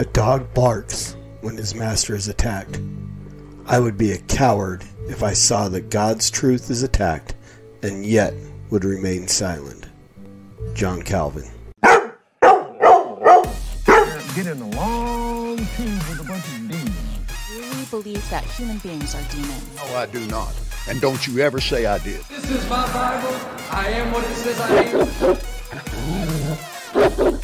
A dog barks when his master is attacked. I would be a coward if I saw that God's truth is attacked and yet would remain silent. John Calvin. Get in a long tube with a bunch of demons. really believe that human beings are demons. No, I do not. And don't you ever say I did. This is my Bible. I am what it says I am.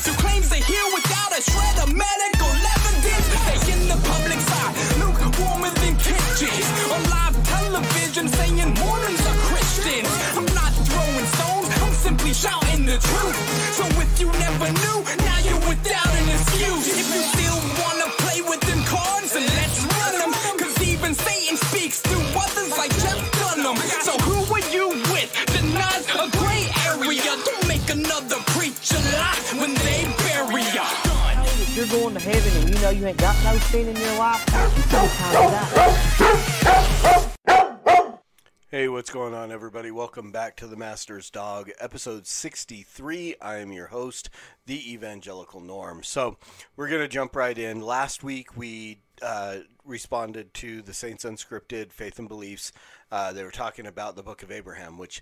Benevolence who claims to heal without a shred of medical evidence. They in the public side, lukewarmer than kitchens. On live television saying Mormons are Christians. I'm not throwing stones, I'm simply shouting the truth. So if you never knew, now you're without an excuse. If you still wanna play with them going to heaven and you know you ain't got no sin in your life. Hey, what's going on, everybody? Welcome back to the Master's Dog, episode 63. I am your host, the Evangelical Norm. So, we're going to jump right in. Last week, we uh, responded to the Saints Unscripted Faith and Beliefs. Uh, they were talking about the Book of Abraham, which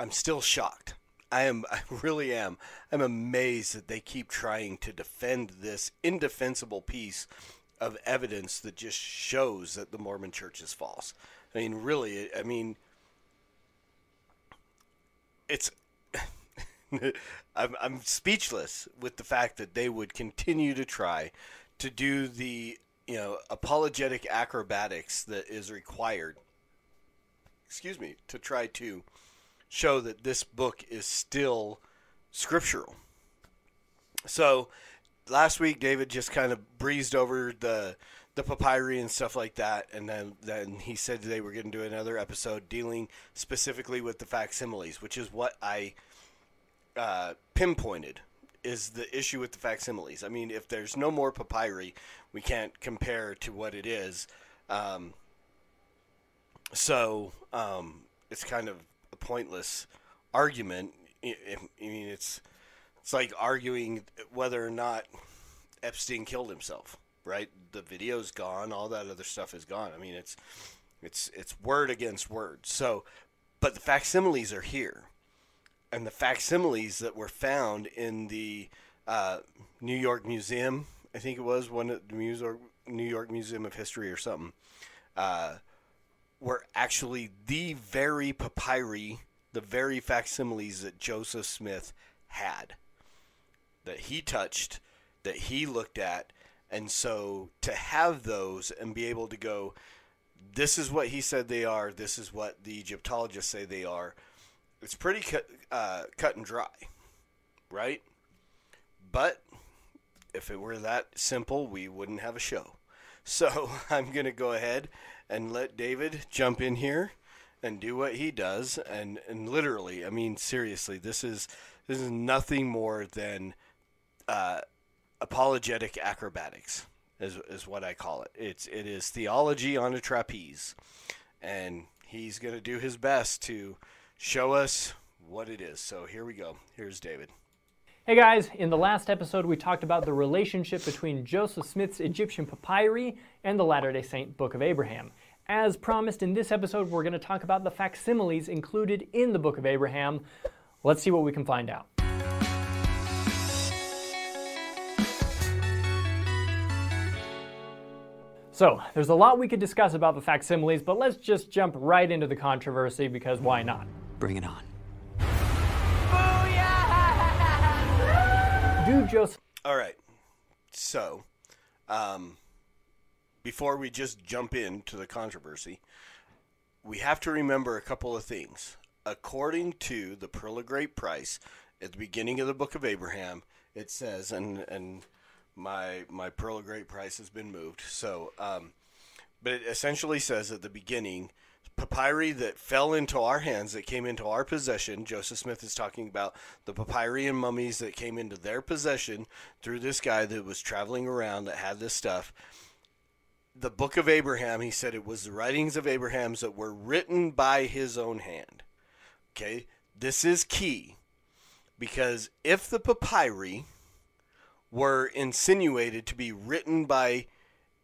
I'm still shocked. I am, I really am. I'm amazed that they keep trying to defend this indefensible piece of evidence that just shows that the Mormon church is false. I mean, really, I mean, it's. I'm, I'm speechless with the fact that they would continue to try to do the, you know, apologetic acrobatics that is required, excuse me, to try to show that this book is still scriptural. So, last week David just kind of breezed over the the papyri and stuff like that, and then then he said today we're going to do another episode dealing specifically with the facsimiles, which is what I uh, pinpointed is the issue with the facsimiles. I mean, if there's no more papyri, we can't compare to what it is. Um, so um, it's kind of pointless argument. I mean, it's it's like arguing whether or not Epstein killed himself, right? The video's gone, all that other stuff is gone. I mean, it's it's it's word against word. So, but the facsimiles are here, and the facsimiles that were found in the uh, New York Museum, I think it was one of the New York Museum of History or something, uh, were actually the very papyri, the very facsimiles that Joseph Smith had, that he touched, that he looked at, and so to have those and be able to go, this is what he said they are, this is what the Egyptologists say they are, it's pretty cut, uh, cut and dry, right? But if it were that simple, we wouldn't have a show. So I'm going to go ahead and let David jump in here and do what he does. And, and literally, I mean, seriously, this is this is nothing more than uh, apologetic acrobatics is is what I call it. It's it is theology on a trapeze, and he's to do his best to show us what it is. So here we go. Here's David. Hey guys, in the last episode we talked about the relationship between Joseph Smith's Egyptian papyri and the Latter day Saint Book of Abraham. As promised in this episode, we're going to talk about the facsimiles included in the Book of Abraham. Let's see what we can find out. So, there's a lot we could discuss about the facsimiles, but let's just jump right into the controversy because why not? Bring it on. Do Joseph. All right. So, um, before we just jump into the controversy, we have to remember a couple of things. According to the Pearl of Great Price, at the beginning of the Book of Abraham, it says, and and my my Pearl of Great Price has been moved. So, um, but it essentially says at the beginning, papyri that fell into our hands, that came into our possession. Joseph Smith is talking about the papyri and mummies that came into their possession through this guy that was traveling around that had this stuff. The Book of Abraham, he said it was the writings of Abraham's that were written by his own hand. Okay, this is key because if the papyri were insinuated to be written by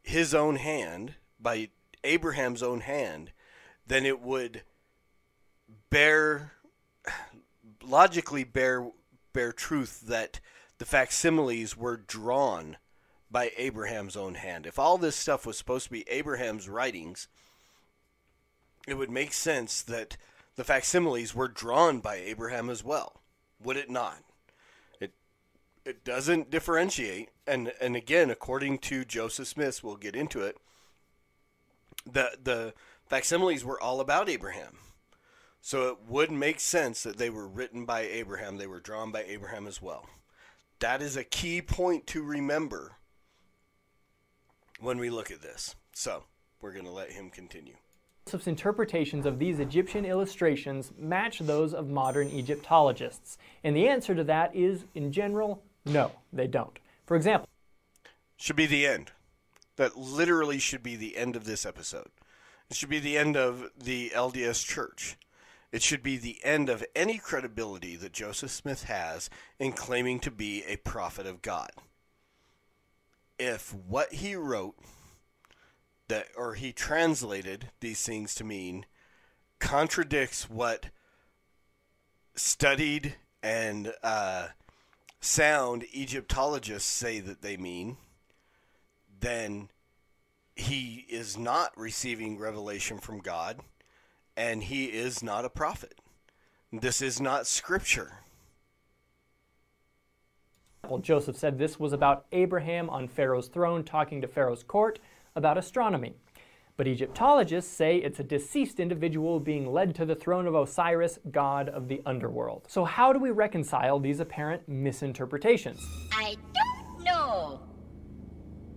his own hand, by Abraham's own hand, then it would bear logically bear bear truth that the facsimiles were drawn by Abraham's own hand. If all this stuff was supposed to be Abraham's writings, it would make sense that the facsimiles were drawn by Abraham as well. Would it not? It it doesn't differentiate and and again according to Joseph Smith, we'll get into it. The the facsimiles were all about Abraham. So it would make sense that they were written by Abraham, they were drawn by Abraham as well. That is a key point to remember when we look at this. So, we're going to let him continue. Joseph's interpretations of these Egyptian illustrations match those of modern Egyptologists? And the answer to that is, in general, no, they don't. For example, should be the end. That literally should be the end of this episode. It should be the end of the LDS Church. It should be the end of any credibility that Joseph Smith has in claiming to be a prophet of God. If what he wrote that or he translated these things to mean contradicts what studied and uh, sound Egyptologists say that they mean, then he is not receiving revelation from God and he is not a prophet. This is not scripture. Well, Joseph said this was about Abraham on Pharaoh's throne talking to Pharaoh's court about astronomy. But Egyptologists say it's a deceased individual being led to the throne of Osiris, god of the underworld. So, how do we reconcile these apparent misinterpretations? I don't know.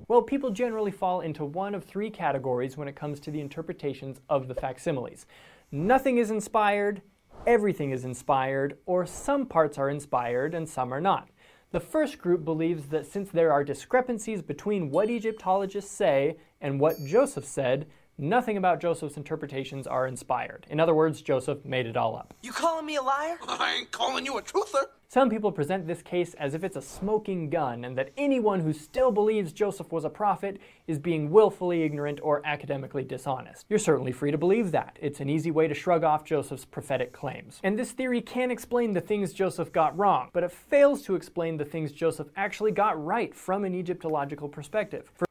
Well, people generally fall into one of three categories when it comes to the interpretations of the facsimiles. Nothing is inspired, everything is inspired, or some parts are inspired and some are not. The first group believes that since there are discrepancies between what Egyptologists say and what Joseph said, nothing about Joseph's interpretations are inspired. In other words, Joseph made it all up. You calling me a liar? I ain't calling you a truther. Some people present this case as if it's a smoking gun and that anyone who still believes Joseph was a prophet is being willfully ignorant or academically dishonest. You're certainly free to believe that. It's an easy way to shrug off Joseph's prophetic claims. And this theory can explain the things Joseph got wrong, but it fails to explain the things Joseph actually got right from an Egyptological perspective. For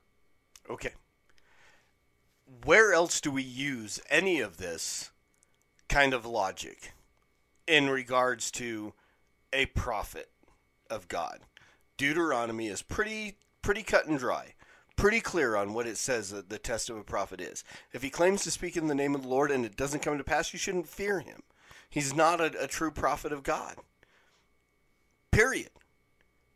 okay. Where else do we use any of this kind of logic in regards to a prophet of God. Deuteronomy is pretty pretty cut and dry, pretty clear on what it says that the test of a prophet is. If he claims to speak in the name of the Lord and it doesn't come to pass, you shouldn't fear him. He's not a, a true prophet of God. Period.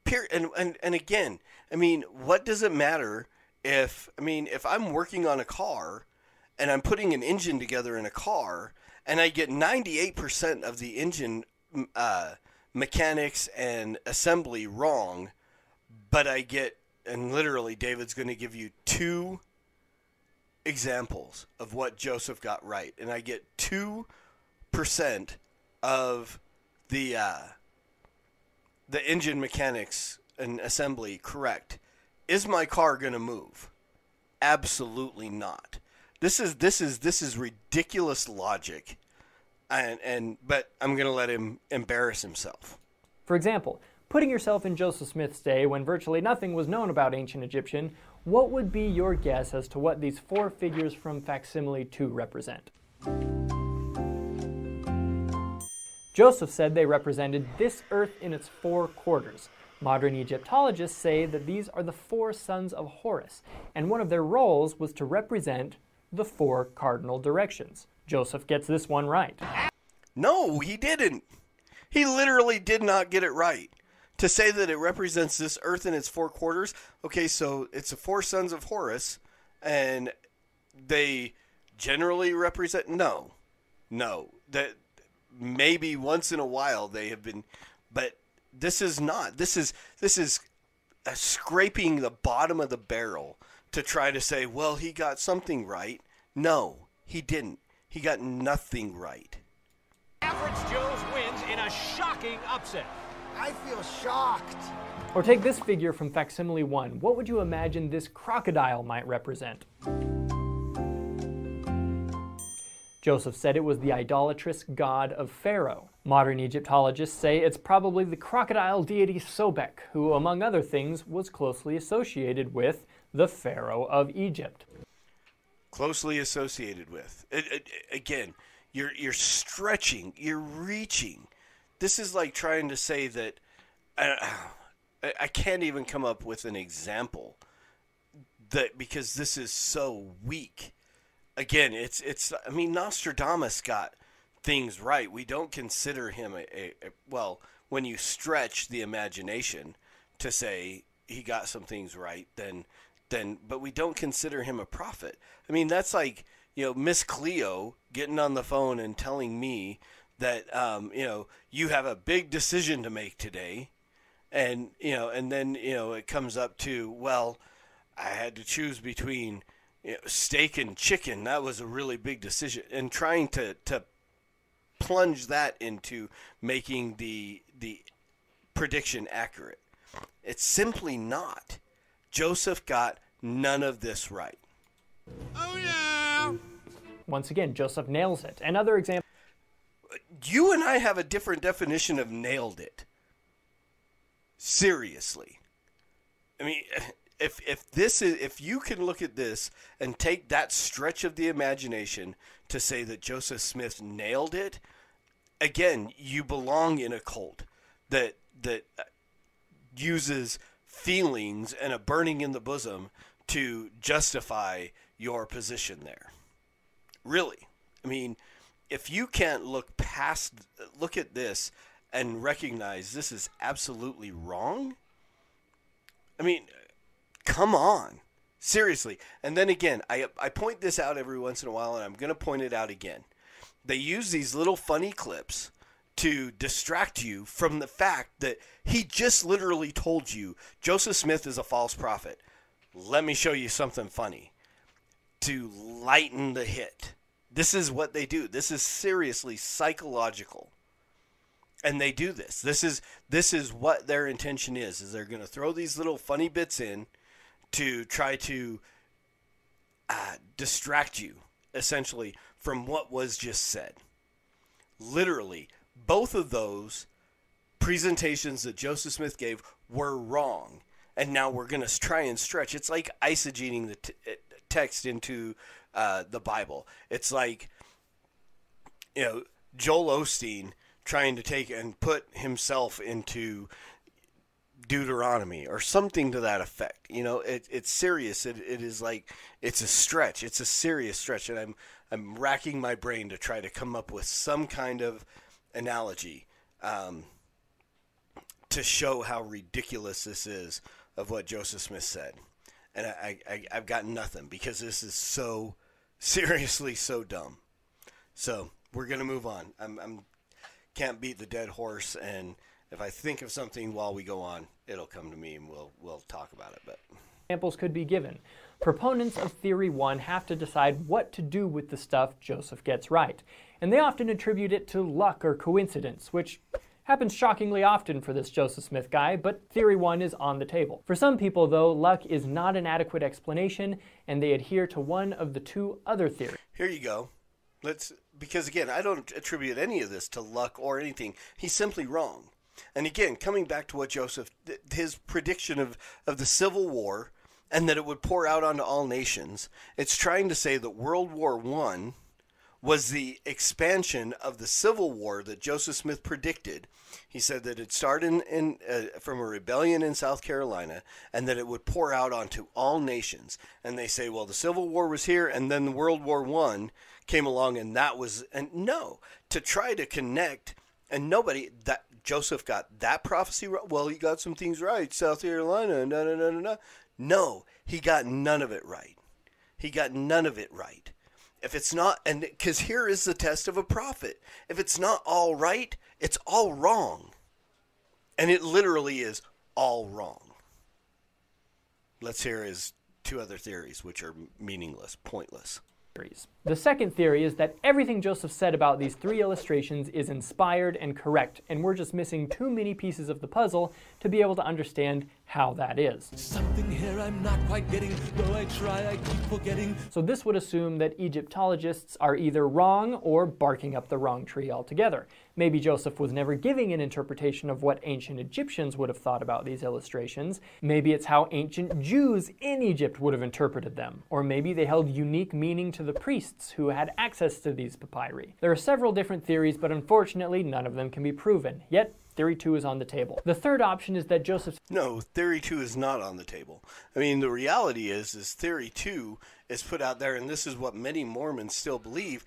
Period. And, and and again, I mean, what does it matter if I mean if I'm working on a car and I'm putting an engine together in a car and I get 98% of the engine uh, mechanics and assembly wrong, but I get, and literally, David's going to give you two examples of what Joseph got right, and I get two percent of the uh, the engine mechanics and assembly correct. Is my car going to move? Absolutely not. This is this is this is ridiculous logic, and and but I'm going to let him embarrass himself. For example, putting yourself in Joseph Smith's day when virtually nothing was known about ancient Egyptian, what would be your guess as to what these four figures from facsimile 2 represent? Joseph said they represented this earth in its four quarters. Modern Egyptologists say that these are the four sons of Horus, and one of their roles was to represent the four cardinal directions. Joseph gets this one right. No, he didn't. He literally did not get it right. To say that it represents this earth in its four quarters, okay, so it's the four sons of Horus, and they generally represent. No, no. That maybe once in a while they have been, but this is not. This is this is scraping the bottom of the barrel to try to say, well, he got something right. No, he didn't. He got nothing right. Average Joe's wins in a shocking upset. I feel shocked. Or take this figure from facsimile 1. What would you imagine this crocodile might represent? Joseph said it was the idolatrous god of Pharaoh. Modern Egyptologists say it's probably the crocodile deity Sobek, who, among other things, was closely associated with the Pharaoh of Egypt. Closely associated with. It, it, again, you're you're stretching, you're reaching. This is like trying to say that I, I can't even come up with an example that because this is so weak. Again, it's it's. I mean, Nostradamus got things right. We don't consider him a, a, a well. When you stretch the imagination to say he got some things right, then then but we don't consider him a prophet. I mean, that's like you know Miss Cleo getting on the phone and telling me that um, you know you have a big decision to make today, and you know, and then you know it comes up to well, I had to choose between you know, steak and chicken. That was a really big decision, and trying to to plunge that into making the the prediction accurate. It's simply not. Joseph got none of this right. Oh yeah. Once again, Joseph nails it. Another example. You and I have a different definition of nailed it. Seriously. I mean, if if this is if you can look at this and take that stretch of the imagination to say that Joseph Smith nailed it, again, you belong in a cult that that uses feelings and a burning in the bosom to justify your position there. Really. I mean, if you can't look past look at this and recognize this is absolutely wrong, I mean, come on. Seriously. And then again, I I point this out every once in a while and I'm going to point it out again. They use these little funny clips to distract you from the fact that he just literally told you Joseph Smith is a false prophet. Let me show you something funny to lighten the hit. This is what they do. This is seriously psychological. And they do this. This is this is what their intention is. Is they're going to throw these little funny bits in to try to uh, distract you essentially from what was just said. Literally, both of those presentations that Joseph Smith gave were wrong, and now we're going to try and stretch. It's like eisegeting the t- text into uh, the Bible. It's like you know Joel Osteen trying to take and put himself into Deuteronomy or something to that effect. You know, it, it's serious. It, it is like it's a stretch. It's a serious stretch, and I'm I'm racking my brain to try to come up with some kind of analogy um, to show how ridiculous this is of what Joseph Smith said, and I, I I've got nothing because this is so seriously so dumb. So we're gonna move on. I'm, I'm can't beat the dead horse and if I think of something while we go on, it'll come to me and we'll we'll talk about it. But examples could be given. Proponents of theory 1 have to decide what to do with the stuff Joseph gets right, and they often attribute it to luck or coincidence, which happens shockingly often for this Joseph Smith guy, but theory 1 is on the table. For some people, though, luck is not an adequate explanation, and they adhere to one of the two other theories. here you go. Let's because again, I don't attribute any of this to luck or anything. He's simply wrong. And again, coming back to what Joseph, his prediction of, of the Civil War and that it would pour out onto all nations, it's trying to say that World War One was the expansion of the Civil War that Joseph Smith predicted. He said that it started in, in uh, from a rebellion in South Carolina, and that it would pour out onto all nations. And they say, well, the Civil War was here, and then World War One came along, and that was and no to try to connect. And nobody that Joseph got that prophecy right. Well, he got some things right, South Carolina, no, no, no, no, no. No, he got none of it right. He got none of it right. If it's not, and because here is the test of a prophet. If it's not all right, it's all wrong. And it literally is all wrong. Let's hear his two other theories, which are meaningless, pointless. The second theory is that everything Joseph said about these three illustrations is inspired and correct, and we're just missing too many pieces of the puzzle to be able to understand how that is. Something here I'm not quite getting, though I try, I keep forgetting. So this would assume that Egyptologists are either wrong or barking up the wrong tree altogether. Maybe Joseph was never giving an interpretation of what ancient Egyptians would have thought about these illustrations. Maybe it's how ancient Jews in Egypt would have interpreted them. Or maybe they held unique meaning to the priests who had access to these papyri. There are several different theories, but unfortunately none of them can be proven. Yet Theory 2 is on the table. The third option is that Joseph No, theory 2 is not on the table. I mean, the reality is is theory 2 is put out there and this is what many Mormons still believe,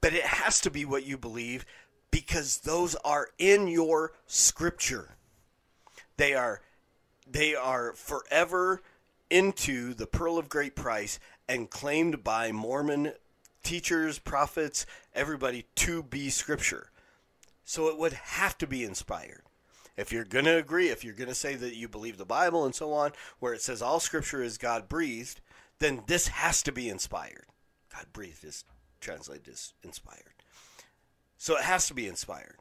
but it has to be what you believe because those are in your scripture. They are they are forever into the pearl of great price and claimed by Mormon teachers, prophets, everybody to be scripture. So it would have to be inspired. If you're going to agree, if you're going to say that you believe the Bible and so on, where it says all scripture is God breathed, then this has to be inspired. God breathed is translated as inspired. So it has to be inspired.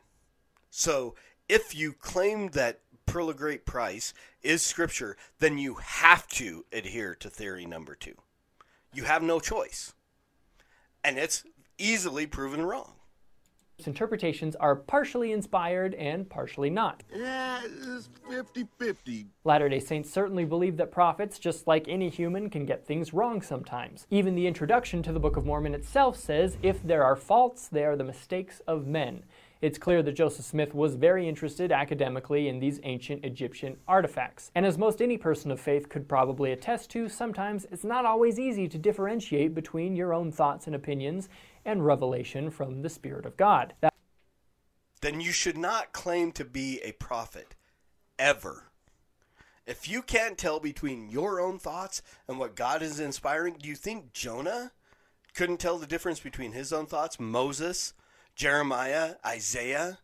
So if you claim that Pearl of Great Price is scripture, then you have to adhere to theory number two. You have no choice. And it's easily proven wrong. Interpretations are partially inspired and partially not. Yeah, it's 50 50. Latter day Saints certainly believe that prophets, just like any human, can get things wrong sometimes. Even the introduction to the Book of Mormon itself says if there are faults, they are the mistakes of men. It's clear that Joseph Smith was very interested academically in these ancient Egyptian artifacts. And as most any person of faith could probably attest to, sometimes it's not always easy to differentiate between your own thoughts and opinions and revelation from the Spirit of God. That then you should not claim to be a prophet ever. If you can't tell between your own thoughts and what God is inspiring, do you think Jonah couldn't tell the difference between his own thoughts? Moses, Jeremiah, Isaiah,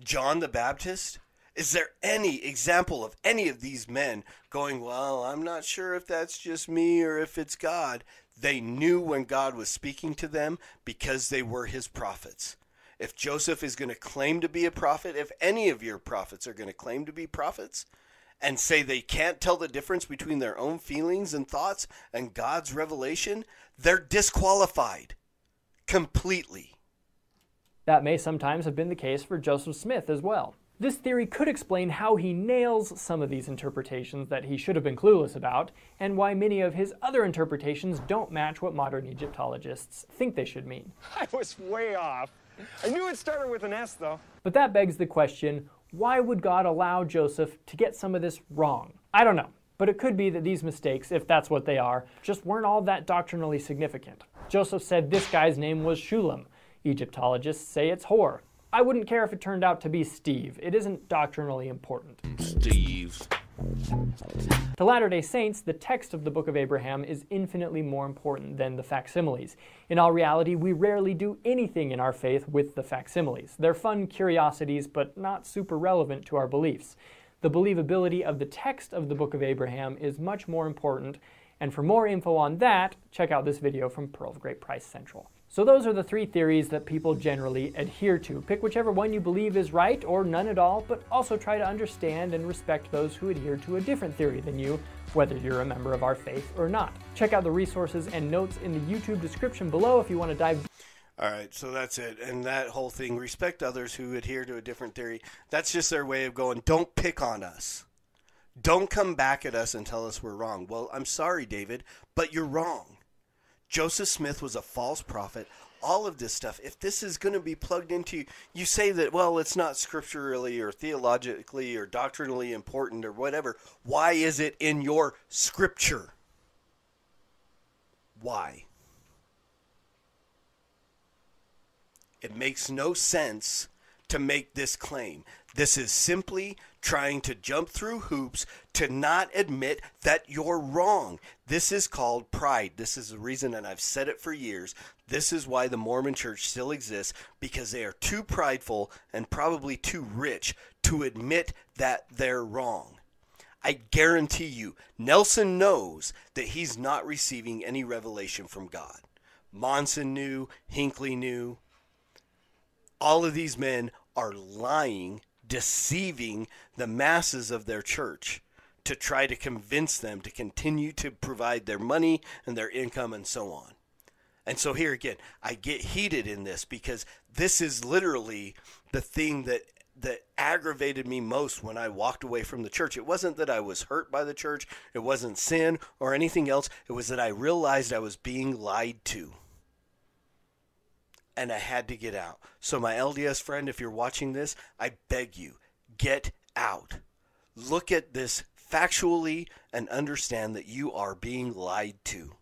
John the Baptist? Is there any example of any of these men going, Well, I'm not sure if that's just me or if it's God? They knew when God was speaking to them because they were his prophets. If Joseph is going to claim to be a prophet, if any of your prophets are going to claim to be prophets and say they can't tell the difference between their own feelings and thoughts and God's revelation, they're disqualified completely. That may sometimes have been the case for Joseph Smith as well. This theory could explain how he nails some of these interpretations that he should have been clueless about, and why many of his other interpretations don't match what modern Egyptologists think they should mean. I was way off. I knew it started with an S, though. But that begs the question why would God allow Joseph to get some of this wrong? I don't know. But it could be that these mistakes, if that's what they are, just weren't all that doctrinally significant. Joseph said this guy's name was Shulem. Egyptologists say it's Hor. I wouldn't care if it turned out to be Steve. It isn't doctrinally important. Steve. To Latter day Saints, the text of the Book of Abraham is infinitely more important than the facsimiles. In all reality, we rarely do anything in our faith with the facsimiles. They're fun curiosities, but not super relevant to our beliefs. The believability of the text of the Book of Abraham is much more important, and for more info on that, check out this video from Pearl of Great Price Central. So those are the three theories that people generally adhere to. Pick whichever one you believe is right or none at all, but also try to understand and respect those who adhere to a different theory than you, whether you're a member of our faith or not. Check out the resources and notes in the YouTube description below if you want to dive all right, so that's it. And that whole thing, respect others who adhere to a different theory, that's just their way of going, don't pick on us. Don't come back at us and tell us we're wrong. Well, I'm sorry, David, but you're wrong. Joseph Smith was a false prophet. All of this stuff, if this is going to be plugged into, you you say that, well, it's not scripturally or theologically or doctrinally important or whatever. Why is it in your scripture? Why? It makes no sense to make this claim. This is simply trying to jump through hoops to not admit that you're wrong. This is called pride. This is the reason, and I've said it for years. This is why the Mormon church still exists because they are too prideful and probably too rich to admit that they're wrong. I guarantee you, Nelson knows that he's not receiving any revelation from God. Monson knew, Hinckley knew. All of these men are lying deceiving the masses of their church to try to convince them to continue to provide their money and their income and so on. And so here again, I get heated in this because this is literally the thing that that aggravated me most when I walked away from the church. It wasn't that I was hurt by the church, it wasn't sin or anything else. It was that I realized I was being lied to and I had to get out. So, my LDS friend, if you're watching this, I beg you, get out. Look at this factually and understand that you are being lied to.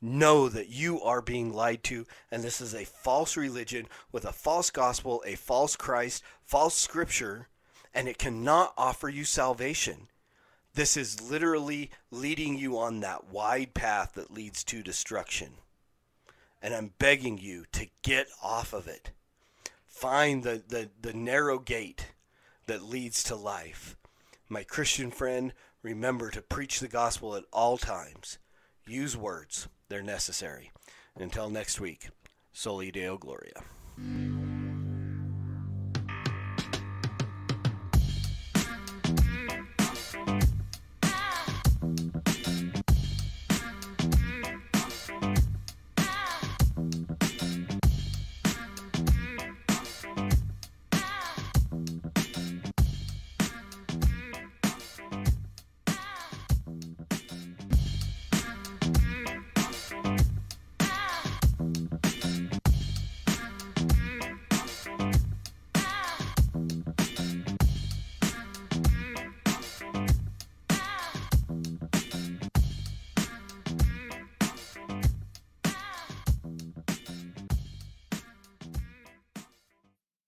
Know that you are being lied to, and this is a false religion with a false gospel, a false Christ, false scripture, and it cannot offer you salvation. This is literally leading you on that wide path that leads to destruction and I'm begging you to get off of it. Find the, the, the narrow gate that leads to life. My Christian friend, remember to preach the gospel at all times. Use words, they're necessary. Until next week, Soli Deo Gloria.